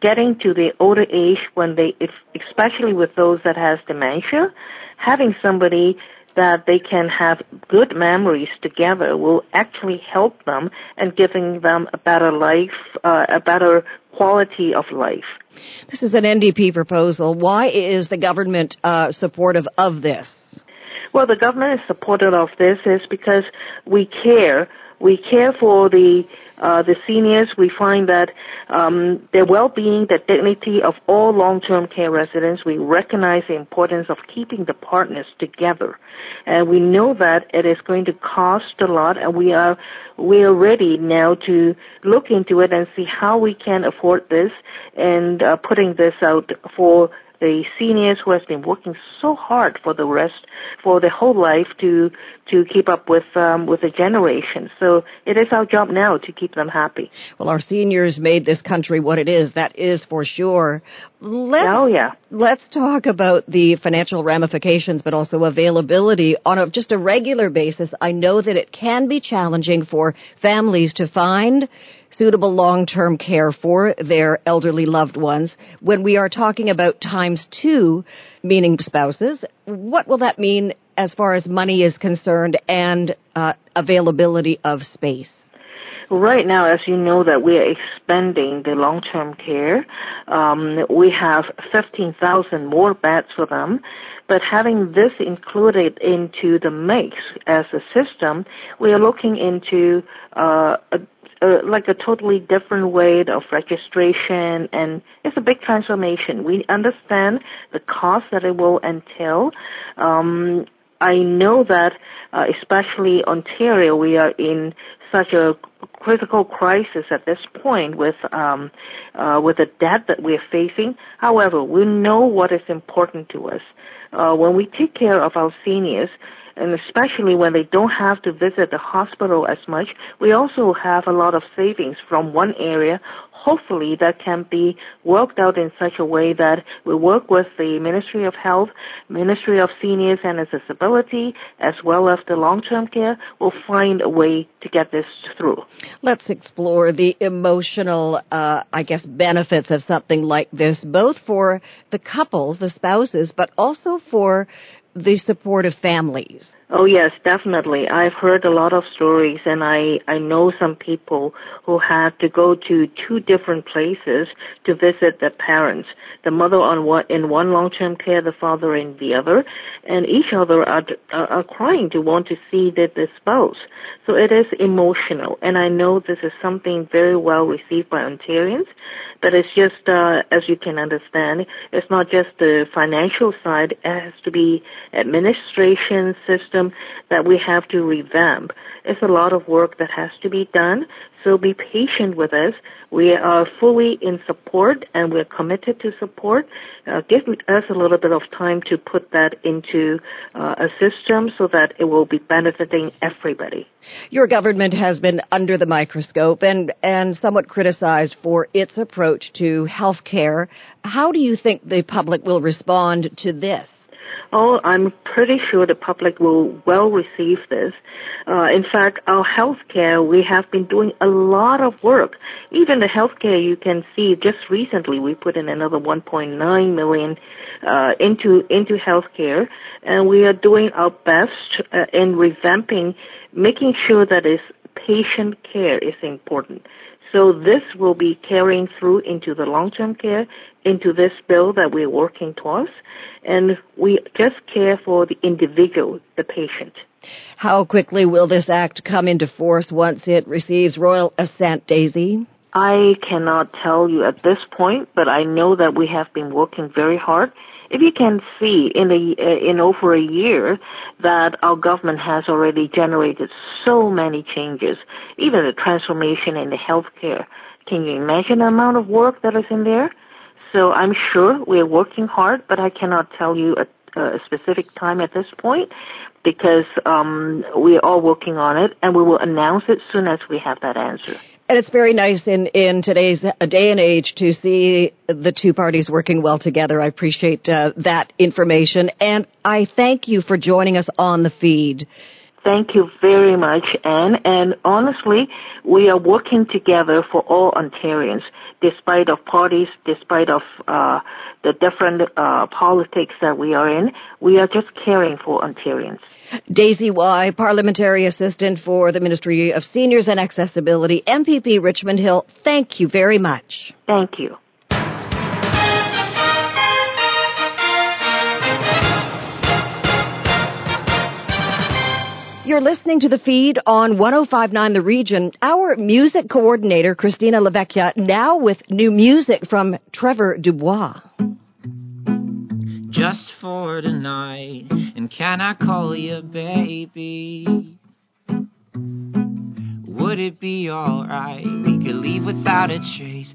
getting to the older age when they, if, especially with those that has dementia, having somebody that they can have good memories together will actually help them and giving them a better life, uh, a better quality of life. This is an NDP proposal. Why is the government uh, supportive of this? Well, the government is supportive of this is because we care we care for the uh, the seniors, we find that um, their well-being, the dignity of all long-term care residents, we recognize the importance of keeping the partners together, and we know that it is going to cost a lot, and we are we are ready now to look into it and see how we can afford this and uh, putting this out for the seniors who has been working so hard for the rest for their whole life to to keep up with um, with the generation. So it is our job now to keep them happy. Well, our seniors made this country what it is. That is for sure. Let's, oh yeah. Let's talk about the financial ramifications, but also availability on a, just a regular basis. I know that it can be challenging for families to find suitable long-term care for their elderly loved ones. When we are talking about times two, meaning spouses, what will that mean as far as money is concerned and uh, availability of space? Right now, as you know, that we are expanding the long-term care. Um, we have 15,000 more beds for them, but having this included into the mix as a system, we are looking into uh, like a totally different way of registration and it's a big transformation. We understand the cost that it will entail. Um, I know that, uh, especially Ontario, we are in such a critical crisis at this point with um, uh, with the debt that we're facing. However, we know what is important to us. Uh, when we take care of our seniors, and especially when they don't have to visit the hospital as much, we also have a lot of savings from one area. Hopefully that can be worked out in such a way that we work with the Ministry of Health, Ministry of Seniors and Accessibility, as well as the long-term care, We'll find a way to get this through. Let's explore the emotional, uh, I guess, benefits of something like this, both for the couples, the spouses, but also for the support of families. Oh yes, definitely. I've heard a lot of stories and I, I know some people who had to go to two different places to visit their parents. The mother on one, in one long-term care, the father in the other, and each other are, are, crying to want to see the, the spouse. So it is emotional and I know this is something very well received by Ontarians, but it's just, uh, as you can understand, it's not just the financial side, it has to be administration system system that we have to revamp. It's a lot of work that has to be done, so be patient with us. We are fully in support and we're committed to support. Uh, give us a little bit of time to put that into uh, a system so that it will be benefiting everybody. Your government has been under the microscope and, and somewhat criticized for its approach to health care. How do you think the public will respond to this? Oh, I'm pretty sure the public will well receive this. Uh, in fact, our healthcare, we have been doing a lot of work. Even the healthcare, you can see just recently we put in another 1.9 million uh, into into healthcare, and we are doing our best uh, in revamping, making sure that is patient care is important. So this will be carrying through into the long-term care, into this bill that we're working towards, and we just care for the individual, the patient. How quickly will this act come into force once it receives royal assent, Daisy? I cannot tell you at this point, but I know that we have been working very hard if you can see in a, uh, in over a year that our government has already generated so many changes, even the transformation in the healthcare, can you imagine the amount of work that is in there? So I'm sure we're working hard, but I cannot tell you a, a specific time at this point because um, we're all working on it, and we will announce it as soon as we have that answer. And it's very nice in, in today's day and age to see the two parties working well together. I appreciate uh, that information. And I thank you for joining us on the feed. Thank you very much, Anne. And honestly, we are working together for all Ontarians, despite of parties, despite of uh, the different uh, politics that we are in. We are just caring for Ontarians. Daisy Wai, Parliamentary Assistant for the Ministry of Seniors and Accessibility, MPP Richmond Hill, thank you very much. Thank you. You're listening to the feed on 1059 The Region. Our music coordinator, Christina Lavecchia, now with new music from Trevor Dubois. Just for tonight, and can I call you baby? Would it be alright? We could leave without a trace.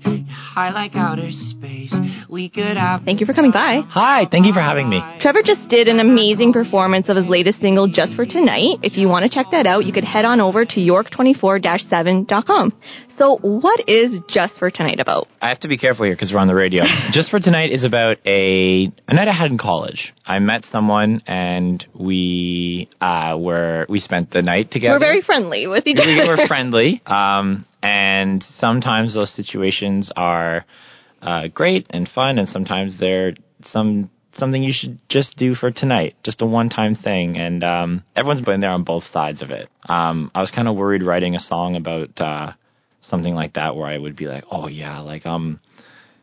High like outer space. We could have. Thank you for coming by. Hi, thank you for having me. Trevor just did an amazing performance of his latest single, Just for Tonight. If you want to check that out, you could head on over to york24-7.com. So, what is Just for Tonight about? I have to be careful here because we're on the radio. Just for Tonight is about a, a night I had in college. I met someone and we uh, were we spent the night together. We're very friendly with each other. we were friendly, um, and sometimes those situations are uh, great and fun, and sometimes they're some something you should just do for tonight, just a one-time thing. And um, everyone's been there on both sides of it. Um, I was kind of worried writing a song about uh, something like that, where I would be like, "Oh yeah, like I'm,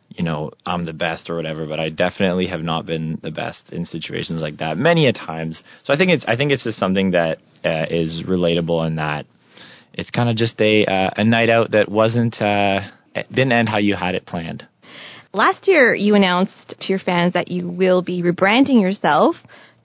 You know, I'm the best or whatever, but I definitely have not been the best in situations like that many a times. So I think it's I think it's just something that uh, is relatable in that it's kind of just a uh, a night out that wasn't uh, didn't end how you had it planned. Last year, you announced to your fans that you will be rebranding yourself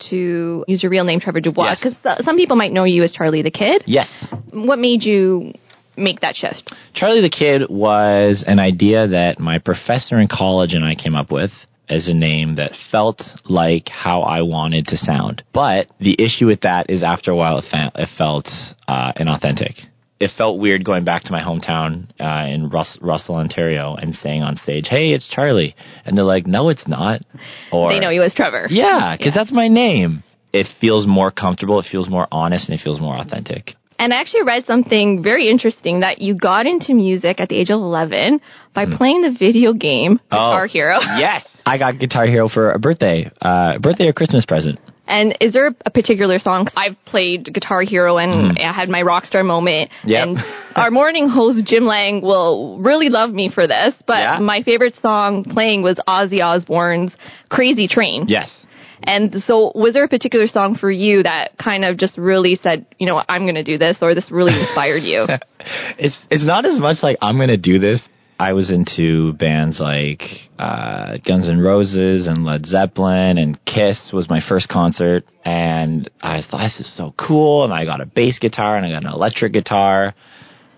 to use your real name, Trevor Dubois, Yes. because some people might know you as Charlie the Kid. Yes. What made you make that shift? Charlie the Kid was an idea that my professor in college and I came up with as a name that felt like how I wanted to sound. But the issue with that is after a while it, fa- it felt uh, inauthentic. It felt weird going back to my hometown uh, in Rus- Russell, Ontario, and saying on stage, "Hey, it's Charlie," and they're like, "No, it's not." Or they know you as Trevor. Yeah, because that's my name. It feels more comfortable. It feels more honest, and it feels more authentic. And I actually read something very interesting that you got into music at the age of 11 by playing the video game Guitar Hmm. Oh, Hero. yes, I got Guitar Hero for a birthday, uh, birthday or Christmas present. And is there a particular song? I've played Guitar Hero and I had my rock star moment. Yep. And our morning host, Jim Lang, will really love me for this. But Yeah. my favorite song playing was Ozzy Osbourne's Crazy Train. Yes. And so was there a particular song for you that kind of just really said, you know I'm going to do this or this really inspired you? It's it's not as much like I'm gonna do this. I was into bands like uh, Guns N' Roses and Led Zeppelin and Kiss was my first concert, and I thought this is so cool. And I got a bass guitar and I got an electric guitar,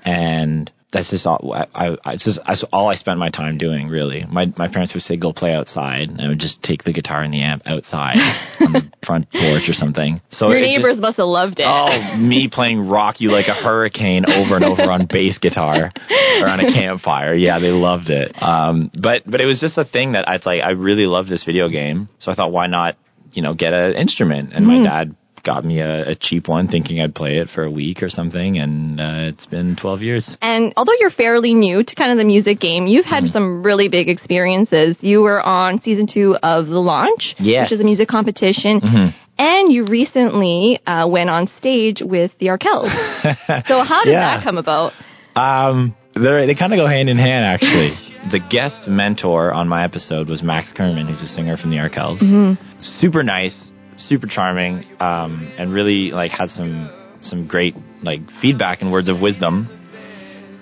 and that's just all. I, I, just that's all I spent my time doing. Really, my my parents would say go play outside, and I would just take the guitar and the amp outside on the front porch or something. So Your it just- neighbors must have loved it. Oh, me playing Rock You Like a Hurricane over and over on bass guitar or on a campfire. Yeah, they loved it. Um, but, but it was just a thing that I like, I really love this video game. So I thought, why not, you know, get an instrument? And Mhm. my dad got me a, a cheap one thinking I'd play it for a week or something. And, uh, it's been 12 years. And although you're fairly new to kind of the music game, you've had Mm-hmm. some really big experiences. You were on season two of The Launch, Yes. which is a music competition. Mhm. And you recently uh, went on stage with the Arkells. so how did Yeah. that come about? Um, they're, kind of go hand in hand, actually. the guest mentor on my episode was Max Kerman, who's a singer from the Arkells. Mhm. Super nice, super charming, um, and really like had some some great like feedback and words of wisdom.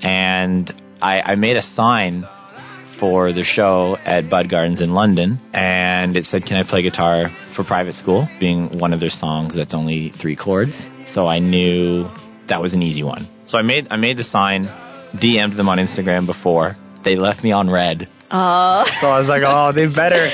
And I, I made a sign for the show at Bud Gardens in London, and it said, "Can I play guitar for private school?" Being one of their songs that's only three chords, so I knew that was an easy one. So I made I made the sign, DM'd them on Instagram before. They left me on read. Uh, So I was like, oh, they better.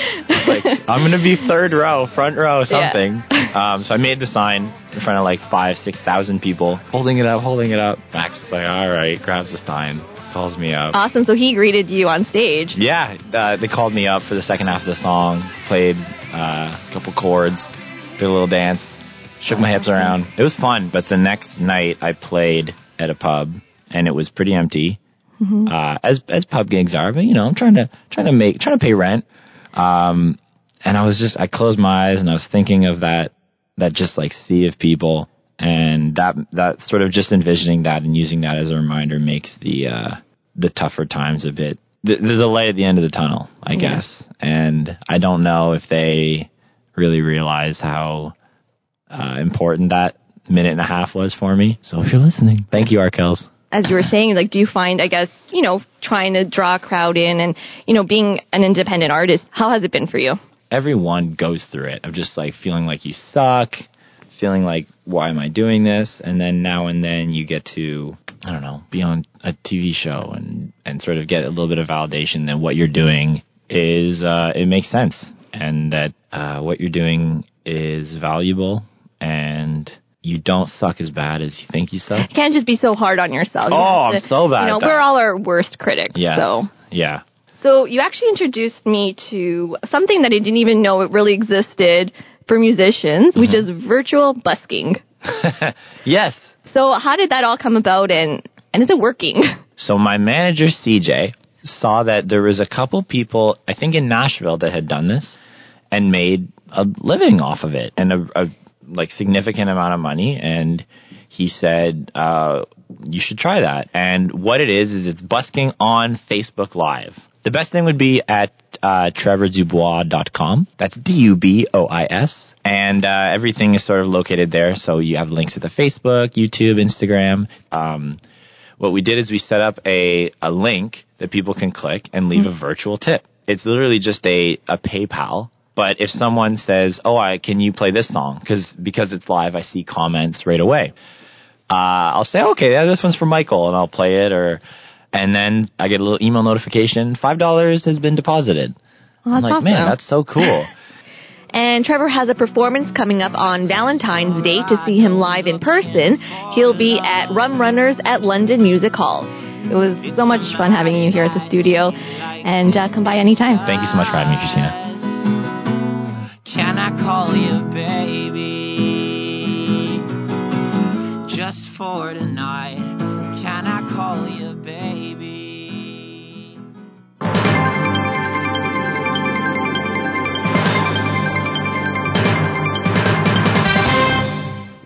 Like, I'm gonna be third row, front row, something. Um, so I made the sign in front of like five, six thousand people, holding it up, holding it up. Max is like, all right, grabs the sign, calls me up. awesome. So he greeted you on stage. Yeah, uh, they called me up for the second half of the song, played uh, a couple chords, did a little dance, shook my hips around. It was fun, but the next night I played at a pub and it was pretty empty, Mhm. uh, as as pub gigs are. But you know, I'm trying to trying to make trying to pay rent. Um, and I was just I closed my eyes and I was thinking of that that just like sea of people and that that sort of just envisioning that and using that as a reminder makes the uh the tougher times a bit th- there's a light at the end of the tunnel i Yeah. guess and i don't know if they really realize how uh, important that minute and a half was for me. So if you're listening, thank you, Arkells. As you were saying, like, do you find, I guess, you know, trying to draw a crowd in and, you know, being an independent artist, how has it been for you? Everyone goes through it of just like feeling like you suck, feeling like, why am I doing this? And then now and then you get to, I don't know, be on a TV show and, and sort of get a little bit of validation that what you're doing is, uh, it makes sense and that, uh, what you're doing is valuable and you don't suck as bad as you think you suck. You can't just be so hard on yourself. You Oh, have I'm so bad You know, at that. we're all our worst critics. Yes. So. Yeah. So you actually introduced me to something that I didn't even know it really existed for musicians, which Mm-hmm. is virtual busking. Yes. So how did that all come about and, and is it working? So my manager CJ saw that there was a couple people, I think in Nashville, that had done this and made a living off of it and a, a like significant amount of money. And he said, uh, you should try that. And what it is is it's busking on Facebook Live. The best thing would be at uh, trevordubois.com. That's D-U-B-O-I-S. And uh, everything is sort of located there. So you have links to the Facebook, YouTube, Instagram. Um, what we did is we set up a, a link that people can click and leave a virtual tip. It's literally just a, a PayPal. But if someone says, "Oh, I can you play this song?" Because because it's live, I see comments right away. Uh, I'll say, "Okay, yeah, this one's for Michael," and I'll play it. Or and then I get a little email notification: five dollars has been deposited. Well, I'm that's like, man, that's so cool. And Trevor has a performance coming up on Valentine's Day to see him live in person. He'll be at Rum Runners at London Music Hall. It was so much fun having you here at the studio, and uh, come by anytime. Thank you so much for having me, Christina. Can I call you baby? Just for tonight. Can I call you baby?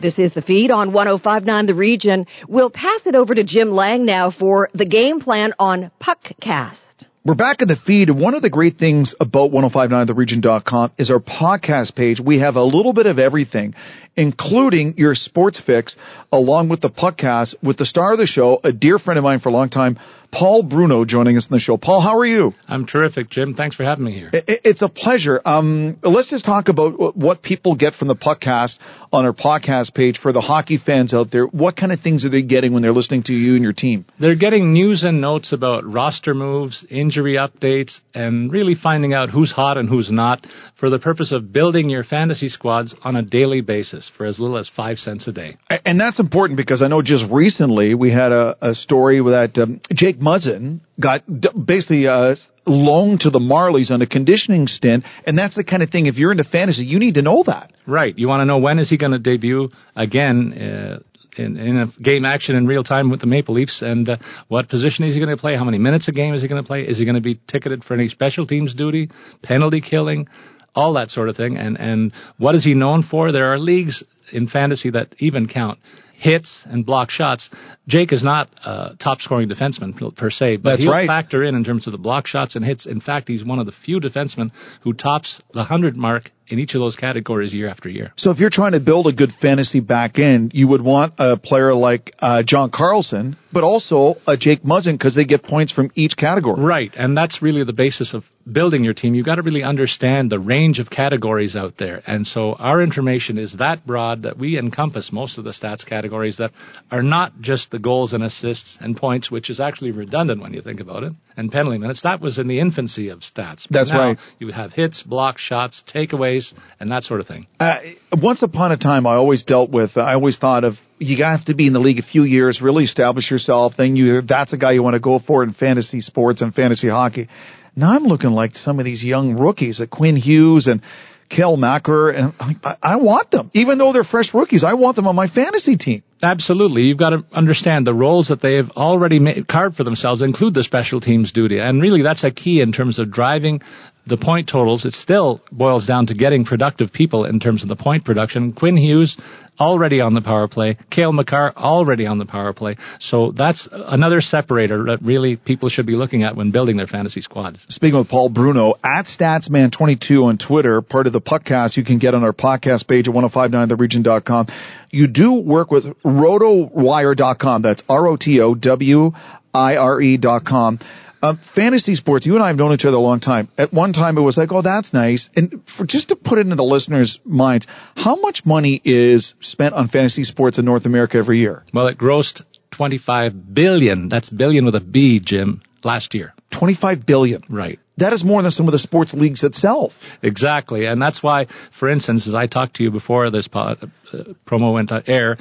This is the feed on 1059 The Region. We'll pass it over to Jim Lang now for the game plan on Puckcast. We're back in the feed. One of the great things about 1059theregion.com is our podcast page. We have a little bit of everything, including your sports fix, along with the podcast with the star of the show, a dear friend of mine for a long time, Paul Bruno, joining us in the show. Paul, how are you? I'm terrific, Jim. Thanks for having me here. It's a pleasure. Um, let's just talk about what people get from the podcast on our podcast page for the hockey fans out there. What kind of things are they getting when they're listening to you and your team? They're getting news and notes about roster moves, injury updates, and really finding out who's hot and who's not for the purpose of building your fantasy squads on a daily basis for as little as five cents a day. And that's important because I know just recently we had a, a story that um, Jake Muzzin got basically uh, loaned to the Marlies on a conditioning stint, and that's the kind of thing. If you're into fantasy, you need to know that. Right. You want to know when is he going to debut again uh, in, in a game action in real time with the Maple Leafs, and uh, what position is he going to play? How many minutes a game is he going to play? Is he going to be ticketed for any special teams duty, penalty killing, all that sort of thing? And and what is he known for? There are leagues in fantasy that even count hits and block shots. Jake is not a top scoring defenseman per se, but That's he'll right. factor in in terms of the block shots and hits. In fact, he's one of the few defensemen who tops the 100 mark in each of those categories year after year. So if you're trying to build a good fantasy back end, you would want a player like uh, John Carlson, but also a Jake Muzzin because they get points from each category. Right, and that's really the basis of building your team. You've got to really understand the range of categories out there. And so our information is that broad that we encompass most of the stats categories that are not just the goals and assists and points, which is actually redundant when you think about it, and penalty minutes. That was in the infancy of stats. But That's right. You have hits, blocks, shots, takeaways, and that sort of thing. Uh, once upon a time, I always dealt with. I always thought of you have to be in the league a few years, really establish yourself. Then you that's a guy you want to go for in fantasy sports and fantasy hockey. Now I'm looking like some of these young rookies, like Quinn Hughes and Cale Makar, and I, I want them, even though they're fresh rookies. I want them on my fantasy team. Absolutely. You've got to understand the roles that they have already made, carved for themselves include the special teams duty. And really that's a key in terms of driving the point totals. It still boils down to getting productive people in terms of the point production. Quinn Hughes already on the power play. Cale Makar already on the power play. So that's another separator that really people should be looking at when building their fantasy squads. Speaking with Paul Bruno at Statsman22 on Twitter, part of the podcast you can get on our podcast page at 1059theregion.com. You do work with rotowire.com. That's R O T O W I R E.com. com. Uh, fantasy sports, you and I have known each other a long time. At one time it was like, oh, that's nice. And for just to put it into the listeners' minds, how much money is spent on fantasy sports in North America every year? Well, it grossed 25 billion. That's billion with a B, Jim, last year. 25 billion. Right. That is more than some of the sports leagues itself. Exactly. And that's why, for instance, as I talked to you before this pod, uh, promo went on air,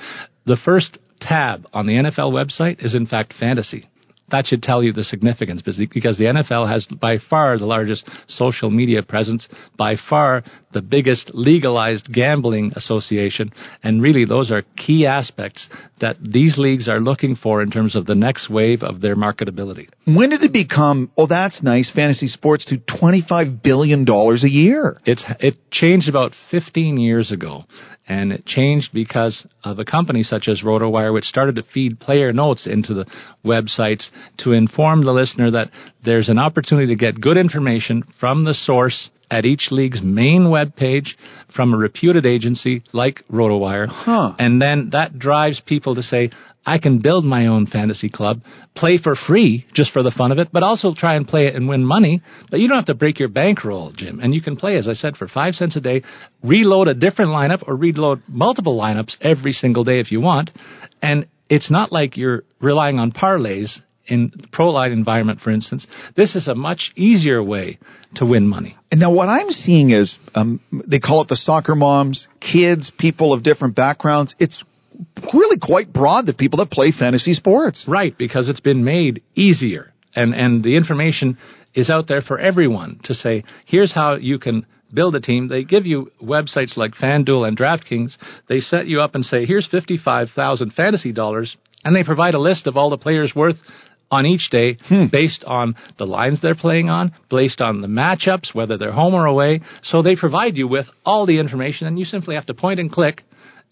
the first tab on the NFL website is in fact fantasy that should tell you the significance because the NFL has by far the largest social media presence, by far the biggest legalized gambling association, and really those are key aspects that these leagues are looking for in terms of the next wave of their marketability. When did it become, oh, that's nice, fantasy sports to $25 billion a year? It's, it changed about 15 years ago, and it changed because of a company such as RotoWire, which started to feed player notes into the websites to inform the listener that there's an opportunity to get good information from the source at each league's main web page from a reputed agency like RotoWire. Huh. And then that drives people to say, I can build my own fantasy club, play for free just for the fun of it, but also try and play it and win money. But you don't have to break your bankroll, Jim. And you can play, as I said, for five cents a day, reload a different lineup or reload multiple lineups every single day if you want. And it's not like you're relying on parlays in the pro line environment, for instance, this is a much easier way to win money. And now what I'm seeing is um, they call it the soccer moms, kids, people of different backgrounds. It's really quite broad the people that play fantasy sports. Right, because it's been made easier. And, and the information is out there for everyone to say, here's how you can build a team. They give you websites like FanDuel and DraftKings. They set you up and say, here's 55,000 fantasy dollars. And they provide a list of all the players worth on each day hmm. based on the lines they're playing on, based on the matchups, whether they're home or away. So they provide you with all the information and you simply have to point and click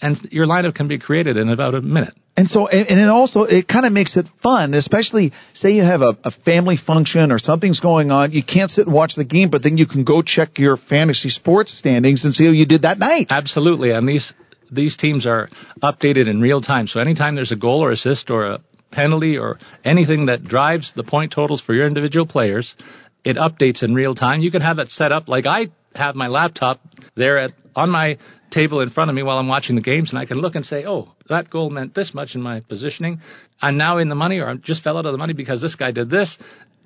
and your lineup can be created in about a minute. And so, and, it also, it kind of makes it fun, especially say you have a, a family function or something's going on. You can't sit and watch the game, but then you can go check your fantasy sports standings and see how you did that night. Absolutely. And these, these teams are updated in real time. So anytime there's a goal or assist or a penalty or anything that drives the point totals for your individual players, it updates in real time. You can have it set up like I have my laptop there at on my table in front of me while I'm watching the games, and I can look and say, "Oh, that goal meant this much in my positioning. I'm now in the money, or I just fell out of the money because this guy did this."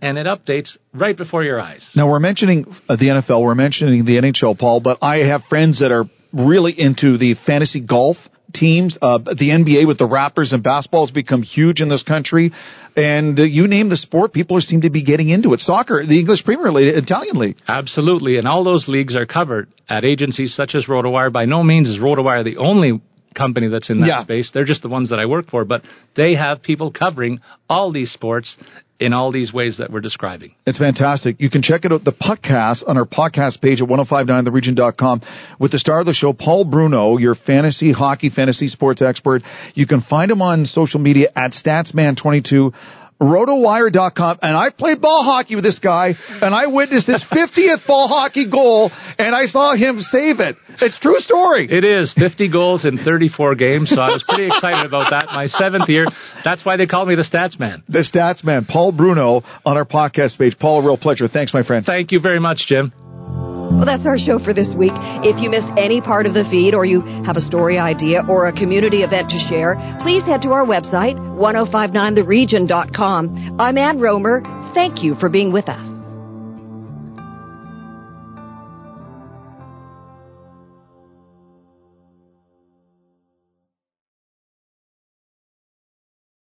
And it updates right before your eyes. Now we're mentioning uh, the NFL, we're mentioning the NHL, Paul, but I have friends that are really into the fantasy golf teams. Uh, the NBA with the Raptors and basketball has become huge in this country. And uh, you name the sport, people seem to be getting into it. Soccer, the English Premier League, Italian League. Absolutely. And all those leagues are covered at agencies such as RotoWire. By no means is RotoWire the only company that's in that yeah. space. They're just the ones that I work for, but they have people covering all these sports in all these ways that we're describing. It's fantastic. You can check it out, the podcast, on our podcast page at 1059theregion.com with the star of the show, Paul Bruno, your fantasy hockey, fantasy sports expert. You can find him on social media at Statsman22 rotowire.com and I played ball hockey with this guy and I witnessed his 50th ball hockey goal and I saw him save it. It's true story. It is 50 goals in 34 games, so I was pretty excited about that. My seventh year. That's why they call me the Stats Man. The Stats Man, Paul Bruno on our podcast page. Paul, a real pleasure. Thanks, my friend. Thank you very much, Jim. Well, that's our show for this week. If you missed any part of the feed or you have a story idea or a community event to share, please head to our website, 1059theregion.com. I'm Ann Romer. Thank you for being with us.